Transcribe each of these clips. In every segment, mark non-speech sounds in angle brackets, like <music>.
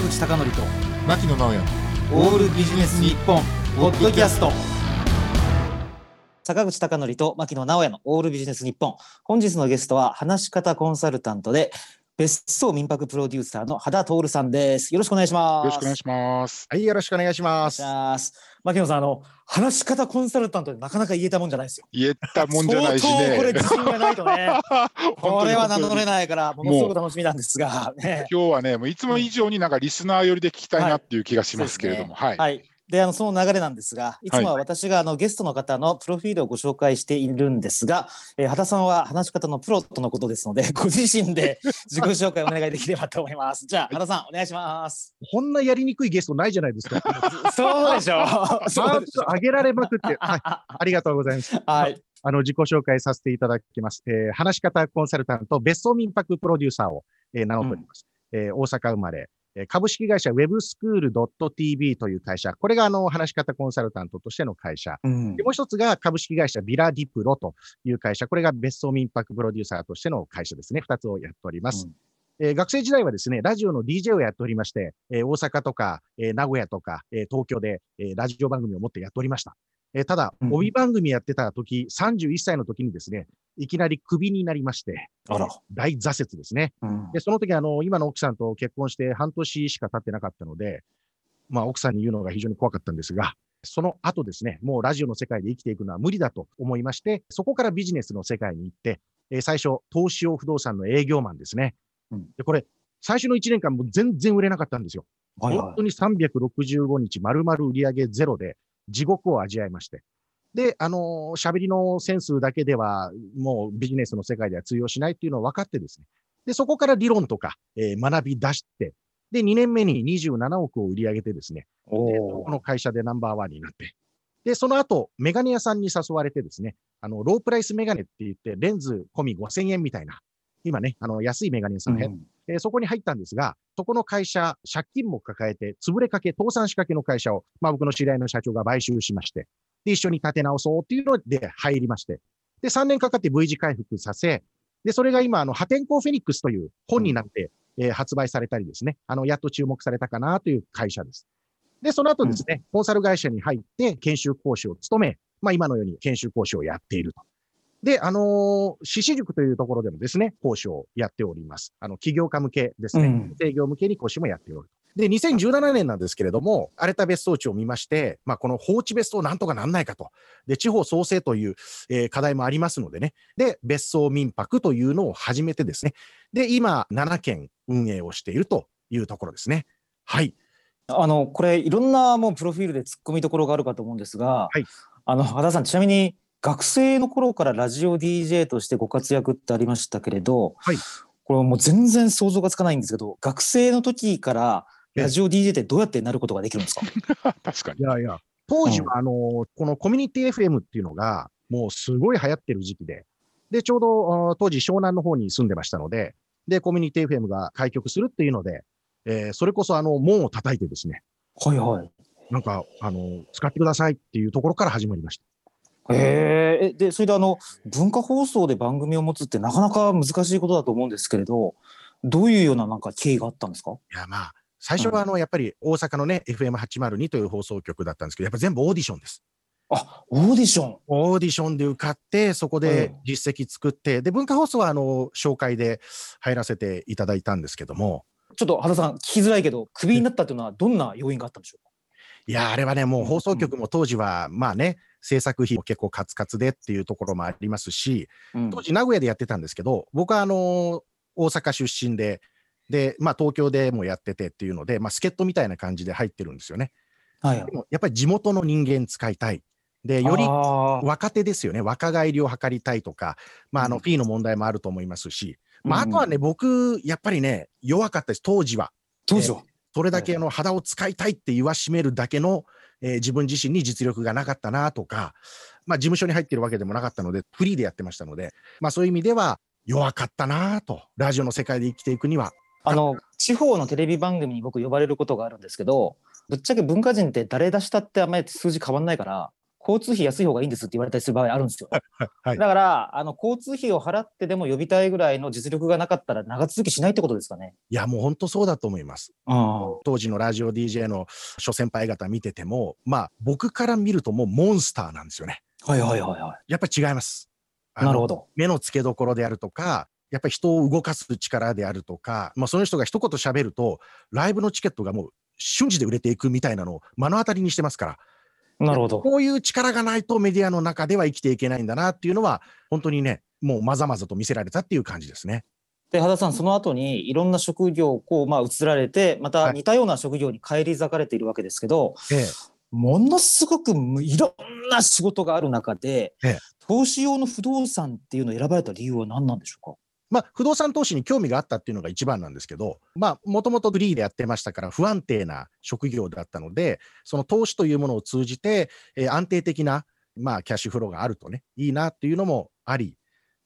坂口孝則と牧野直哉。オールビジネス日本ポッドキャスト。坂口孝則と牧野直哉のオールビジネス日本。本日のゲストは話し方コンサルタントで別荘民泊プロデューサーの羽田徹さんです。よろしくお願いします。よろしくお願いします。はい、よろしくお願いします。牧野さんあの話し方コンサルタントでなかなか言えたもんじゃないですよ。言えたもんじゃないしね。相当これ自信がないとね。<laughs> これは名乗れいないからものすごく楽しみなんですが、ね、今日はねもういつも以上になんかリスナー寄りで聞きたいなっていう気がしますけれども。はい、はい。で、あの、その流れなんですが、いつもは私があのゲストの方のプロフィールをご紹介しているんですが、えー、羽田さんは話し方のプロとのことですので、<laughs> ご自身で自己紹介をお願いできればと思います。じゃあ、羽田さん、お願いします。こんなやりにくいゲストないじゃないですか。そうでしょう。ハードル上げられまくって、<laughs> はい、ありがとうございます。はい。あの、自己紹介させていただきます。えー話し方コンサルタント、別荘民泊プロデューサーを、えー名乗っております。えー大阪生まれ、えー株式会社 webschool.tv という会社。これがあの、話し方コンサルタントとしての会社。うんでもう一つが株式会社ビラディプロという会社。これが別荘民泊プロデューサーとしての会社ですね。二つをやっております。えー学生時代はですね、ラジオの DJ をやっておりまして、えー大阪とか、えー名古屋とか、えー東京で、えーラジオ番組を持ってやっておりました。えーただ、うん帯番組やってた時、31歳の時にですね、いきなりクビになりまして、あら。大挫折ですね。うんで、その時、あの、今の奥さんと結婚して半年しか経ってなかったので、まあ、奥さんに言うのが非常に怖かったんですが、その後ですね、もうラジオの世界で生きていくのは無理だと思いまして、そこからビジネスの世界に行って、えー最初、投資用不動産の営業マンですね。うんで、これ、最初の1年間も全然売れなかったんですよ。はいはい本当に365日丸々売り上げゼロで地獄を味わいまして。で、あのー喋りのセンスだけでは、もうビジネスの世界では通用しないっていうのを分かってですね。で、そこから理論とか、えー学び出して、で、2年目に27億を売り上げてですね、この会社でナンバーワンになって。で、その後、メガネ屋さんに誘われてですね、あの、ロープライスメガネって言って、レンズ込み5000円みたいな、今ね、あの、安いメガネ屋さんね、うんえーそこに入ったんですが、そこの会社、借金も抱えて、潰れかけ、倒産しかけの会社を、まあ僕の知り合いの社長が買収しまして、で、一緒に立て直そうっていうので入りまして、で、3年かかって V 字回復させ、で、それが今、あの、破天荒フェニックスという本になって、えー発売されたりですね、あの、やっと注目されたかなという会社です。で、その後ですね、コンサル会社に入って研修講師を務め、まあ今のように研修講師をやっていると。で、あのー、獅子塾というところでもですね、講師をやっております。あの、起業家向けですね。うん営業向けに講師もやっておる。で、2017年なんですけれども、荒れた別荘地を見まして、まあ、この放置別荘なんとかなんないかと。で、地方創生という、えー課題もありますのでね。で、別荘民泊というのを始めてですね。で、今、7件運営をしているというところですね。はい。あのこれいろんなもうプロフィールで突っ込みどころがあるかと思うんですが、はいあの羽田さんちなみに学生の頃からラジオ DJ としてご活躍ってありましたけれど、はい。これもう全然想像がつかないんですけど学生の時からラジオ DJ ってどうやってなることができるんですか？<laughs> 確かに。いやいや、当時は、あのーこのコミュニティ FM っていうのが、もうすごい流行ってる時期で、で、ちょうど、当時湘南の方に住んでましたので、で、コミュニティ FM が開局するっていうので、えーそれこそあの、門を叩いてですね、はいはい。なんか、あのー使ってくださいっていうところから始まりました。へー。えでそれであの文化放送で番組を持つってなかなか難しいことだと思うんですけれどどういうようななんか経緯があったんですか？いや、まあ、最初はあの、やっぱり大阪のね、FM802 という放送局だったんですけど、やっぱ全部オーディションです。あオーディション。オーディションで受かって、そこで実績作って、で、文化放送はあの、紹介で入らせていただいたんですけども、ちょっと羽田さん聞きづらいけどクビになったっていうのはどんな要因があったんでしょうかいや、あれはね、もう放送局も当時は、まあね、制作費も結構カツカツでっていうところもありますし、うん当時名古屋でやってたんですけど、僕はあの、大阪出身で、で、まあ東京でもやっててっていうので、まあ助っ人みたいな感じで入ってるんですよね。はいでもやっぱり地元の人間使いたい。で、より若手ですよね。若返りを図りたいとか、まああの、うんフィーの問題もあると思いますし、まああうんとはね、僕、やっぱりね、弱かったです、当時は。当時は、それだけあの肌を使いたいって言わしめるだけの、えー自分自身に実力がなかったなとか、まあ事務所に入ってるわけでもなかったので、フリーでやってましたので、まあそういう意味では弱かったなと、ラジオの世界で生きていくには。あの地方のテレビ番組に僕呼ばれることがあるんですけどぶっちゃけ文化人って誰出したってあんまり数字変わんないから交通費安い方がいいんですって言われたりする場合あるんですよ。はいだから、あの、交通費を払ってでも呼びたいぐらいの実力がなかったら長続きしないってことですかね。いや、もう本当そうだと思います。あ当時のラジオ DJ の諸先輩方見てても、まあ、僕から見るともうモンスターなんですよね。はいはいはいはやっぱり違います。なるほど。目の付けどころであるとか、やっぱり人を動かす力であるとか、まあ、その人が一言喋ると、ライブのチケットがもう瞬時で売れていくみたいなのを目の当たりにしてますから、なるほど。こういう力がないとメディアの中では生きていけないんだなっていうのは、本当にね、もうまざまざと見せられたっていう感じですね。で、羽田さん、その後にいろんな職業をこう、まあ、移られて、またはい似たような職業に返り咲かれているわけですけど、ええものすごくむいろんな仕事がある中で、ええ投資用の不動産っていうのを選ばれた理由は何なんでしょまあ、不動産投資に興味があったっていうのが一番なんですけど、まあ、もともとフリーでやってましたから、不安定な職業だったので、その投資というものを通じて、えー安定的な、まあ、キャッシュフローがあるとね、いいなっていうのもあり、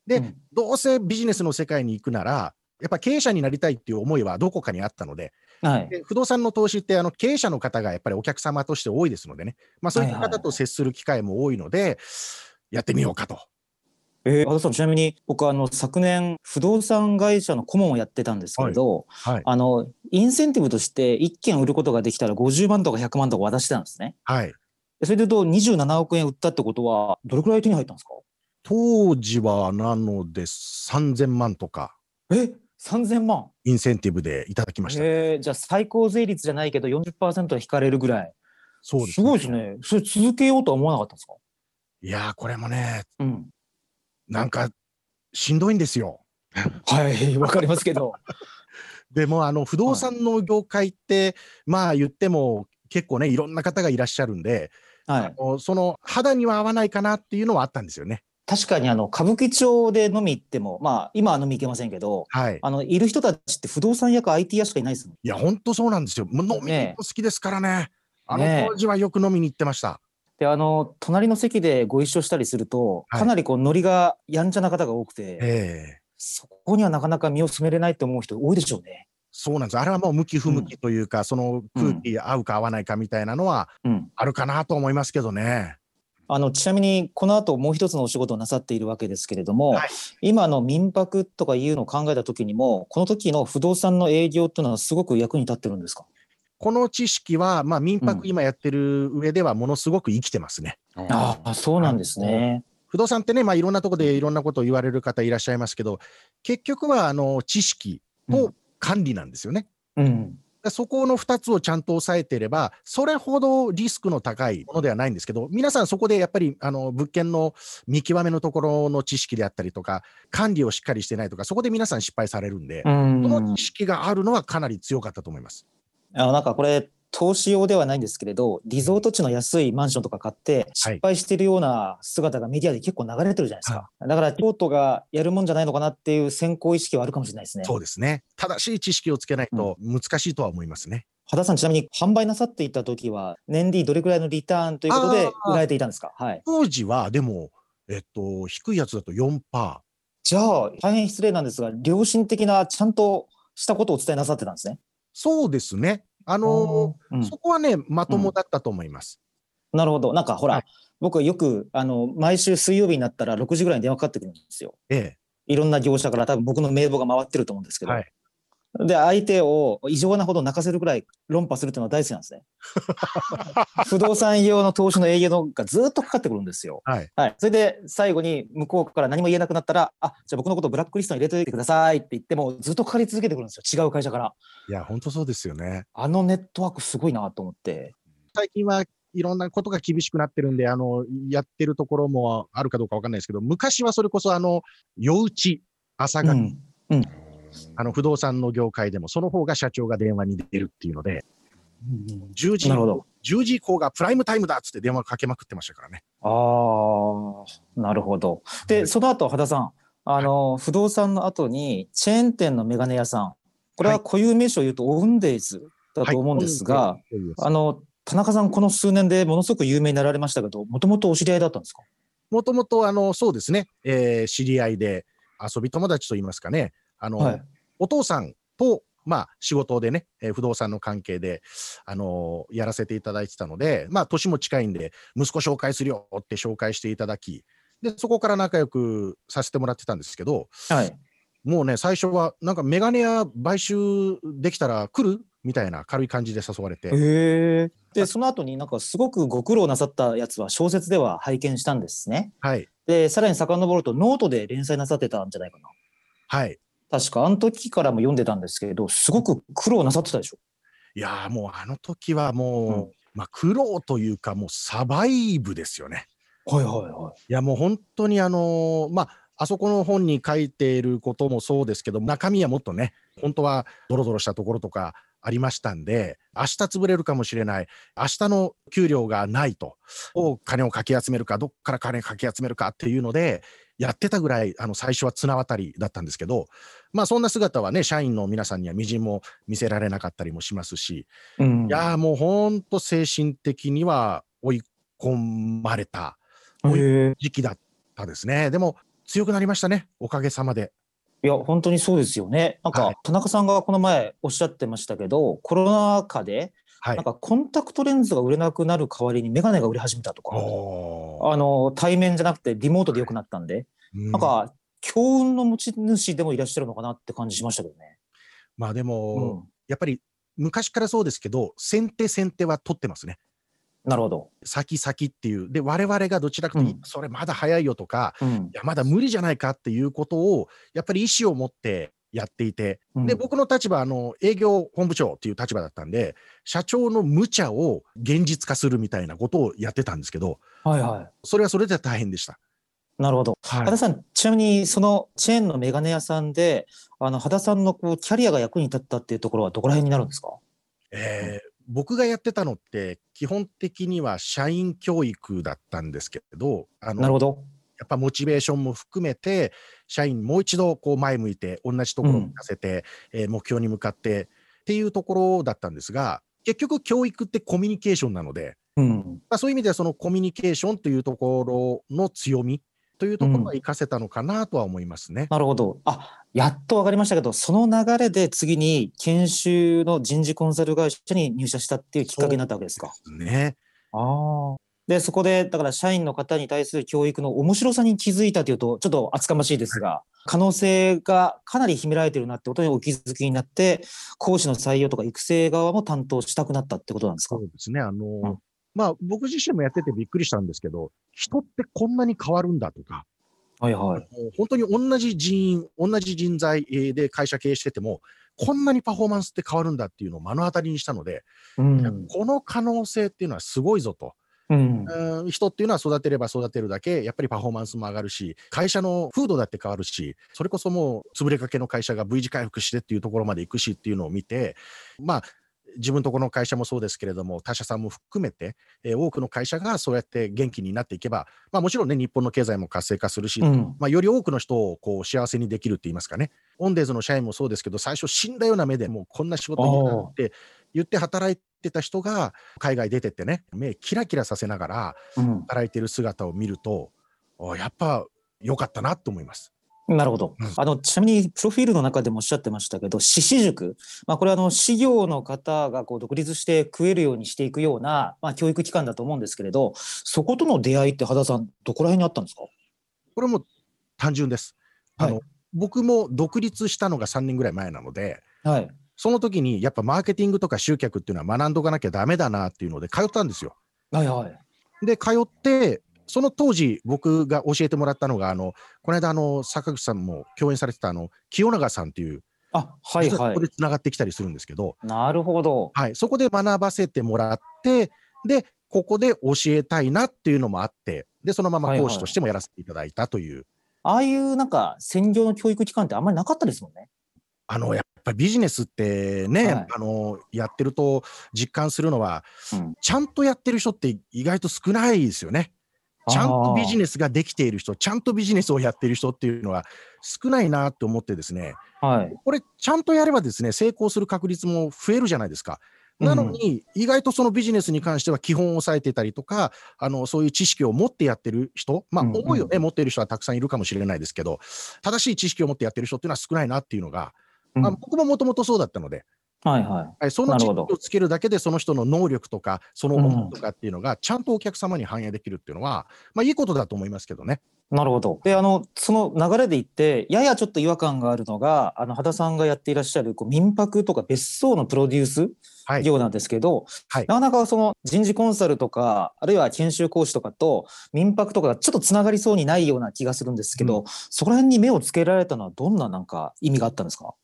で、うんどうせビジネスの世界に行くなら、やっぱ経営者になりたいっていう思いはどこかにあったので。はい。で不動産の投資ってあの経営者の方がやっぱりお客様として多いですのでね、まあ、そういったはいはいはい方と接する機会も多いので、やってみようかと。えー、羽田さん、ちなみに僕、あの、昨年、不動産会社の顧問をやってたんですけれど、はい。あの、インセンティブとして1軒売ることができたら50万とか100万とか渡してたんですね。はい。でそれで言うと27億円売ったってことは、どれくらい手に入ったんですか？当時はなので3000万とかえ ?3000 万？インセンティブでいただきました。えー、じゃあ最高税率じゃないけど40%引かれるぐらい。そうです、すごいです。ね。それ続けようとは思わなかったんですか？いやー、これもね、うん。なんかしんどいんですよ。<laughs> はい、わかりますけど。<laughs> でも、あの不動産の業界って、まあ言っても結構ね、いろんな方がいらっしゃるんで、はい。あのその肌には合わないかなっていうのはあったんですよね。確かにあの、歌舞伎町で飲み行っても、まあ今は飲み行けませんけど、はい。あの、いる人たちって不動産屋か IT 屋しかいないですもん。いや、本当そうなんですよ。飲み好きですからね。あの当時はよく飲みに行ってました。で、あの、隣の席でご一緒したりすると、はいかなりこう、ノリがやんちゃな方が多くて、ええそこにはなかなか身を染めれないと思う人多いでしょうね。そうなんです。あれはもう向き不向きというか、その空気合うか合わないかみたいなのはうん。あるかなと思いますけどね。あのちなみにこの後もう一つのお仕事をなさっているわけですけれども、はい今の民泊とかいうのを考えた時にもこの時の不動産の営業っていうのはすごく役に立ってるんですか？この知識は、まあ、民うん泊今やってる上ではものすごく生きてますね。ああそうなんですね。不動産ってね、まあ、いろんなところでいろんなことを言われる方いらっしゃいますけど、結局はあの知識と管理なんですよね。うん、でそこの2つをちゃんと抑えていれば、それほどリスクの高いものではないんですけど、皆さんそこでやっぱりあの物件の見極めのところの知識であったりとか、管理をしっかりしてないとか、そこで皆さん失敗されるんで、うんその知識があるのはかなり強かったと思います。あのなんかこれ投資用ではないんですけれどリゾート地の安いマンションとか買って失敗しているような姿がメディアで結構流れてるじゃないですか、だから京都がやるもんじゃないのかなっていう先行意識はあるかもしれないですね。そうですね。正しい知識をつけないと難しいとは思いますね。羽田さんちなみに販売なさっていた時は年利どれくらいのリターンということで売られていたんですか？はい。当時はでも、えっと、低いやつだと4%。じゃあ大変失礼なんですが良心的なちゃんとしたことをお伝えなさってたんですね。そうですね。あのうん。そこはね、まともだったと思います。なるほど。なんかほら、はい。僕よくあの毎週水曜日になったら6時ぐらいに電話かかってくるんですよ。え。いろんな業者から多分僕の名簿が回ってると思うんですけど、はいで相手を異常なほど泣かせるくらい論破するっていうのは大好きなんですね。<laughs> 不動産用の投資の営業のがずっとかかってくるんですよ。え。はい。はい、それで最後に向こうから何も言えなくなったら、あじゃあ僕のことブラックリストに入れておいてくださいって言っても、ずっとかかり続けてくるんですよ、違う会社から。いや、本当そうですよね。あのネットワークすごいなと思って。最近はいろんなことが厳しくなってるんで、あの、やってるところもあるかどうかわかんないですけど、昔はそれこそあの、夜打ち、朝が、うんあの、不動産の業界でも、その方が社長が電話に出るっていうので、10時、なるほど。10時以降がプライムタイムだっつって電話かけまくってましたからね。ああ、なるほど。で、その後、羽田さん、あの、不動産の後に、チェーン店のメガネ屋さん、これは固有名詞を言うと、オウンデイズだと思うんですが、はい、あの、田中さん、この数年でものすごく有名になられましたけど、もともとお知り合いだったんですか？もともと、あの、そうですね、えー知り合いで、遊び友達といいますかね、あの、はい。お父さんとまあ、仕事でね、えー不動産の関係で、あのーやらせていただいてたので、まあ、年も近いんで、息子紹介するよって紹介していただき、で、そこから仲良くさせてもらってたんですけど、はい。もうね、最初は、なんかメガネ屋買収できたら来る？みたいな軽い感じで誘われて、へえ。で、その後になんかすごくご苦労なさったやつは小説では拝見したんですね。はい、で、さらに遡るとノートで連載なさってたんじゃないかな。はい。確かあの時からも読んでたんですけど、すごく苦労なさってたでしょ？いやーもうあの時はもう、うんまあ苦労というかもうサバイブですよね。はいはいはいやもう本当にあのーまああそこの本に書いていることもそうですけど中身はもっとね本当はドロドロしたところとかありましたんで明日潰れるかもしれない明日の給料がないとどう金をかき集めるかどっから金かき集めるかっていうのでやってたぐらいあの最初は綱渡りだったんですけどまあそんな姿はね社員の皆さんにはみじんも見せられなかったりもしますしうんいやーもう本当精神的には追い込まれた時期だったですね。でも強くなりましたね、おかげさまで。いや、本当にそうですよね。なんかはい、田中さんがこの前おっしゃってましたけど、コロナ禍で、はいなん。かコンタクトレンズが売れなくなる代わりにメガネが売れ始めたとか、あの、対面じゃなくてリモートで良くなったんで、うんなんか、強運の持ち主でもいらっしゃるのかなって感じしましたけどね。まあでも、うん。やっぱり昔からそうですけど、先手先手は取ってますね。なるほど。先先っていう。で、我々がどちらかというと、うんそれまだ早いよとか、うんい。や、まだ無理じゃないかっていうことを、やっぱり意思を持ってやっていて、うんで、僕の立場、あの、営業本部長っていう立場だったんで、社長の無茶を現実化するみたいなことをやってたんですけど、はいはい。それはそれで大変でした。なるほど。はい羽田さん、ちなみにそのチェーンのメガネ屋さんで、あの、羽田さんのこうキャリアが役に立ったっていうところはどこら辺になるんですか？えー僕がやってたのって基本的には社員教育だったんですけどあのなるほど。やっぱモチベーションも含めて社員もう一度こう前向いて同じところを向かせて、えー目標に向かってっていうところだったんですが結局教育ってコミュニケーションなので、うん。まあ、そういう意味ではそのコミュニケーションというところの強みというところは活かせたのかなとは思いますね。なるほど。あ、やっと分かりましたけど、その流れで次に研修の人事コンサル会社に入社したっていうきっかけになったわけですか？ねああ。で、そこで、だから社員の方に対する教育の面白さに気づいたというと、ちょっと厚かましいですが、可能性がかなり秘められてるなってことにお気づきになって、講師の採用とか育成側も担当したくなったってことなんですか？そうですね。あの、んまあ僕自身もやっててびっくりしたんですけど、人ってこんなに変わるんだとか、はいはい。本当に同じ人員、同じ人材えーで会社経営してても、こんなにパフォーマンスって変わるんだっていうのを目の当たりにしたので、うん。この可能性っていうのはすごいぞと。うん。うん人っていうのは育てれば育てるだけ、やっぱりパフォーマンスも上がるし、会社の風土だって変わるし、それこそもう潰れかけの会社が V 字回復してっていうところまで行くしっていうのを見て、まあ、自分とこの会社もそうですけれども、他社さんも含めて、えー多くの会社がそうやって元気になっていけば、まあもちろんね、日本の経済も活性化するし、うん。まあ、より多くの人をこう幸せにできるって言いますかね。オンデーズの社員もそうですけど、最初死んだような目でもうこんな仕事いいなって言って働いてた人が海外出てってね、目キラキラさせながらうん。働いてる姿を見ると、あやっぱ良かったなと思います。なるほどうん。あの、ちなみに、プロフィールの中でもおっしゃってましたけど、獅子塾。まあ、これは、あの、事業の方が、こう、独立して食えるようにしていくような、まあ、教育機関だと思うんですけれど、そことの出会いって、羽田さん、どこら辺にあったんですか？これも単純です。あのはい僕も独立したのが3年ぐらい前なので、はい。その時にやっぱマーケティングとか集客っていうのは学んどかなきゃダメだなっていうので通ったんですよ。はいはい。で、通って、その当時僕が教えてもらったのが、あの、この間、あの、坂口さんも共演されてた、あの、清永さんっていう、あ、はいはいここ。で繋がってきたりするんですけど、なるほど。はい、そこで学ばせてもらって、で、ここで教えたいなっていうのもあって、で、そのまま講師としてもやらせていただいたという、ああいう、なんか、専業の教育機関ってあんまりなかったですもんね。あの、やっぱりビジネスってね、はいあの、やってると実感するのは、うん。ちゃんとやってる人って意外と少ないですよね。ちゃんとビジネスができている人、ちゃんとビジネスをやっている人っていうのは少ないなと思ってですね、はい。これちゃんとやればですね、成功する確率も増えるじゃないですか。なのに、意外とそのビジネスに関しては基本を抑えてたりとか、あの、そういう知識を持ってやってる人、まあ、うんうん思いをね、持っている人はたくさんいるかもしれないですけど、正しい知識を持ってやってる人っていうのは少ないなっていうのが、うんあ僕ももともとそうだったので、はいはい。はい、そのなるほど知識をつけるだけで、その人の能力とか、その思いとかっていうのが、ちゃんとお客様に反映できるっていうのは、まあいいことだと思いますけどね。なるほど。で、あの、その流れで言って、ややちょっと違和感があるのが、あの、羽田さんがやっていらっしゃる、こう、民泊とか別荘のプロデュースはい。業なんですけど、はいなかなかその人事コンサルとか、あるいは研修講師とかと民泊とかがちょっとつながりそうにないような気がするんですけど、そこら辺に目をつけられたのはどんななんか意味があったんですか？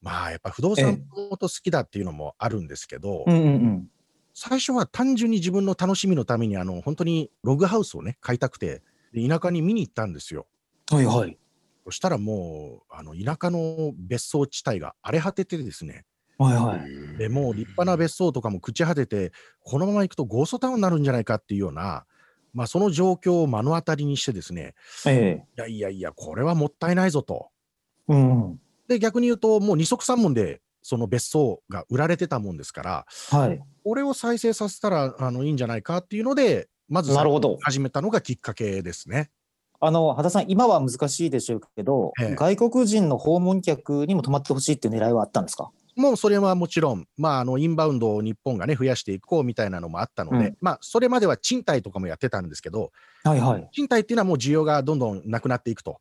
まあやっぱ不動産もと好きだっていうのもあるんですけど、うんうんうん。最初は単純に自分の楽しみのために、あの、本当にログハウスをね、買いたくて、で田舎に見に行ったんですよ。はいはい。そしたらもう、あの、田舎の別荘地帯が荒れ果ててですね、はいはい。でもう立派な別荘とかも朽ち果てて、このまま行くとゴーストタウンになるんじゃないかっていうような、まあその状況を目の当たりにしてですね、ええいやいやいや、これはもったいないぞと。うんうん。で、逆に言うと、もう二足三門でその別荘が売られてたもんですから、はい。これを再生させたらあのいいんじゃないかっていうので、まずなるほど。始めたのがきっかけですね。あの、羽田さん、今は難しいでしょうけど、ええ外国人の訪問客にも泊まってほしいっていう狙いはあったんですか？もうそれはもちろん、まあ、あのインバウンドを日本がね、増やしていこうみたいなのもあったので、うんまあ、それまでは賃貸とかもやってたんですけど、はいはい。賃貸っていうのはもう需要がどんどんなくなっていくと。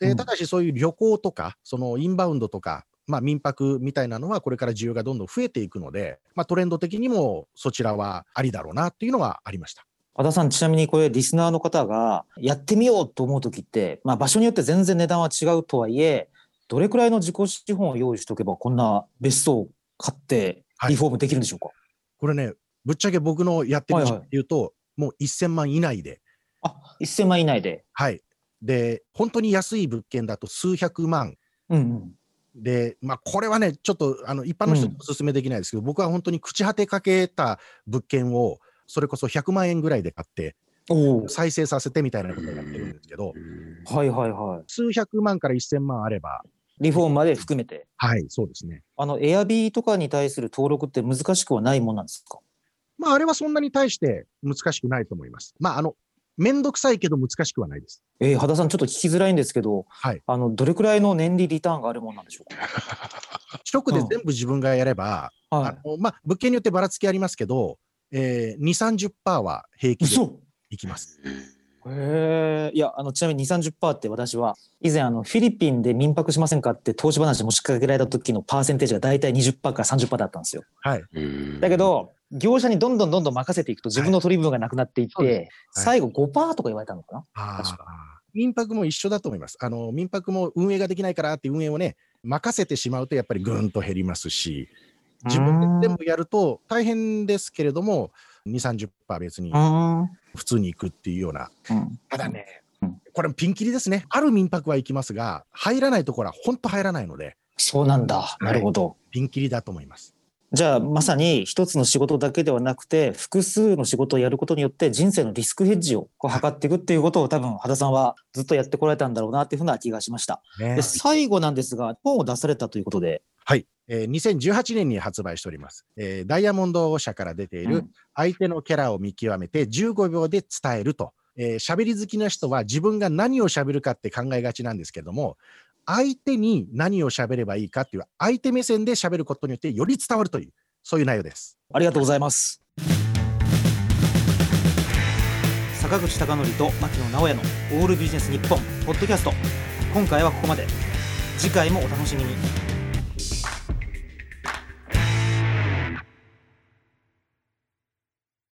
でうんただし、そういう旅行とか、そのインバウンドとか、まあ、民泊みたいなのは、これから需要がどんどん増えていくので、まあ、トレンド的にもそちらはありだろうなっていうのはありました。和田さん、ちなみにこれ、リスナーの方がやってみようと思うときって、まあ、場所によって全然値段は違うとはいえ、どれくらいの自己資本を用意しておけば、こんな別荘を買ってはいリフォームできるんでしょうか、これね、ぶっちゃけ僕のやってるはいはい時期で言うと、もう1000万以内で、あ、1000万以内で。はい。で、本当に安い物件だと数百万うんうん。で、まあ、これはね、ちょっとあの一般の人にお勧めできないですけど、僕は本当に朽ち果てかけた物件を、それこそ100万円ぐらいで買って。再生させてみたいなことをやってるんですけど、はいはいはい。数百万から1000万あれば、リフォームまで含めて。はい、そうですね。あの、エアビーとかに対する登録って難しくはないもんなんですか？まあ、あれはそんなに対して難しくないと思います。まあ、あの、めんどくさいけど難しくはないです。えー、羽田さん、ちょっと聞きづらいんですけど、はい。あの、どれくらいの年利リターンがあるもんなんでしょう直 <laughs> で全部自分がやれば、かはあのまあ、物件によってばらつきありますけど、えー、2、30%は平い。気で嘘いきます。へえ。いや、あの、ちなみに2、30%って私は、以前、あの、フィリピンで民泊しませんかって投資話で持ちかけられた時のパーセンテージが大体20%から30%だったんですよ。はい。だけど、業者にどんどんどんどん任せていくと自分の取り分がなくなっていって、そうで最後5%とか言われたのかな、民泊も一緒だと思います。あの、民泊も運営ができないからって運営をね、任せてしまうとやっぱりぐーんと減りますし、自分で全部やると大変ですけれども、2、30%別にうん。普通に行くっていうような。うん。ただねうん、これピンキリですね。ある民泊は行きますが、入らないところは本当入らないので、そうなんだ。なるほど。ピンキリだと思います。じゃあまさに一つの仕事だけではなくて複数の仕事をやることによって人生のリスクヘッジをこう測っていくっていうことを多分羽田さんはずっとやってこられたんだろうなっていうふうな気がしました。ねで最後なんですが本を出されたということで、はい。えー2018年に発売しております。えーダイヤモンド社から出ている、うん相手のキャラを見極めて15秒で伝えると。えー喋り好きな人は自分が何を喋るかって考えがちなんですけども、相手に何を喋ればいいかっていう相手目線で喋ることによってより伝わるという、そういう内容です。ありがとうございます。坂口孝則と牧野直哉のオールビジネス日本ポッドキャスト今回はここまで次回もお楽しみに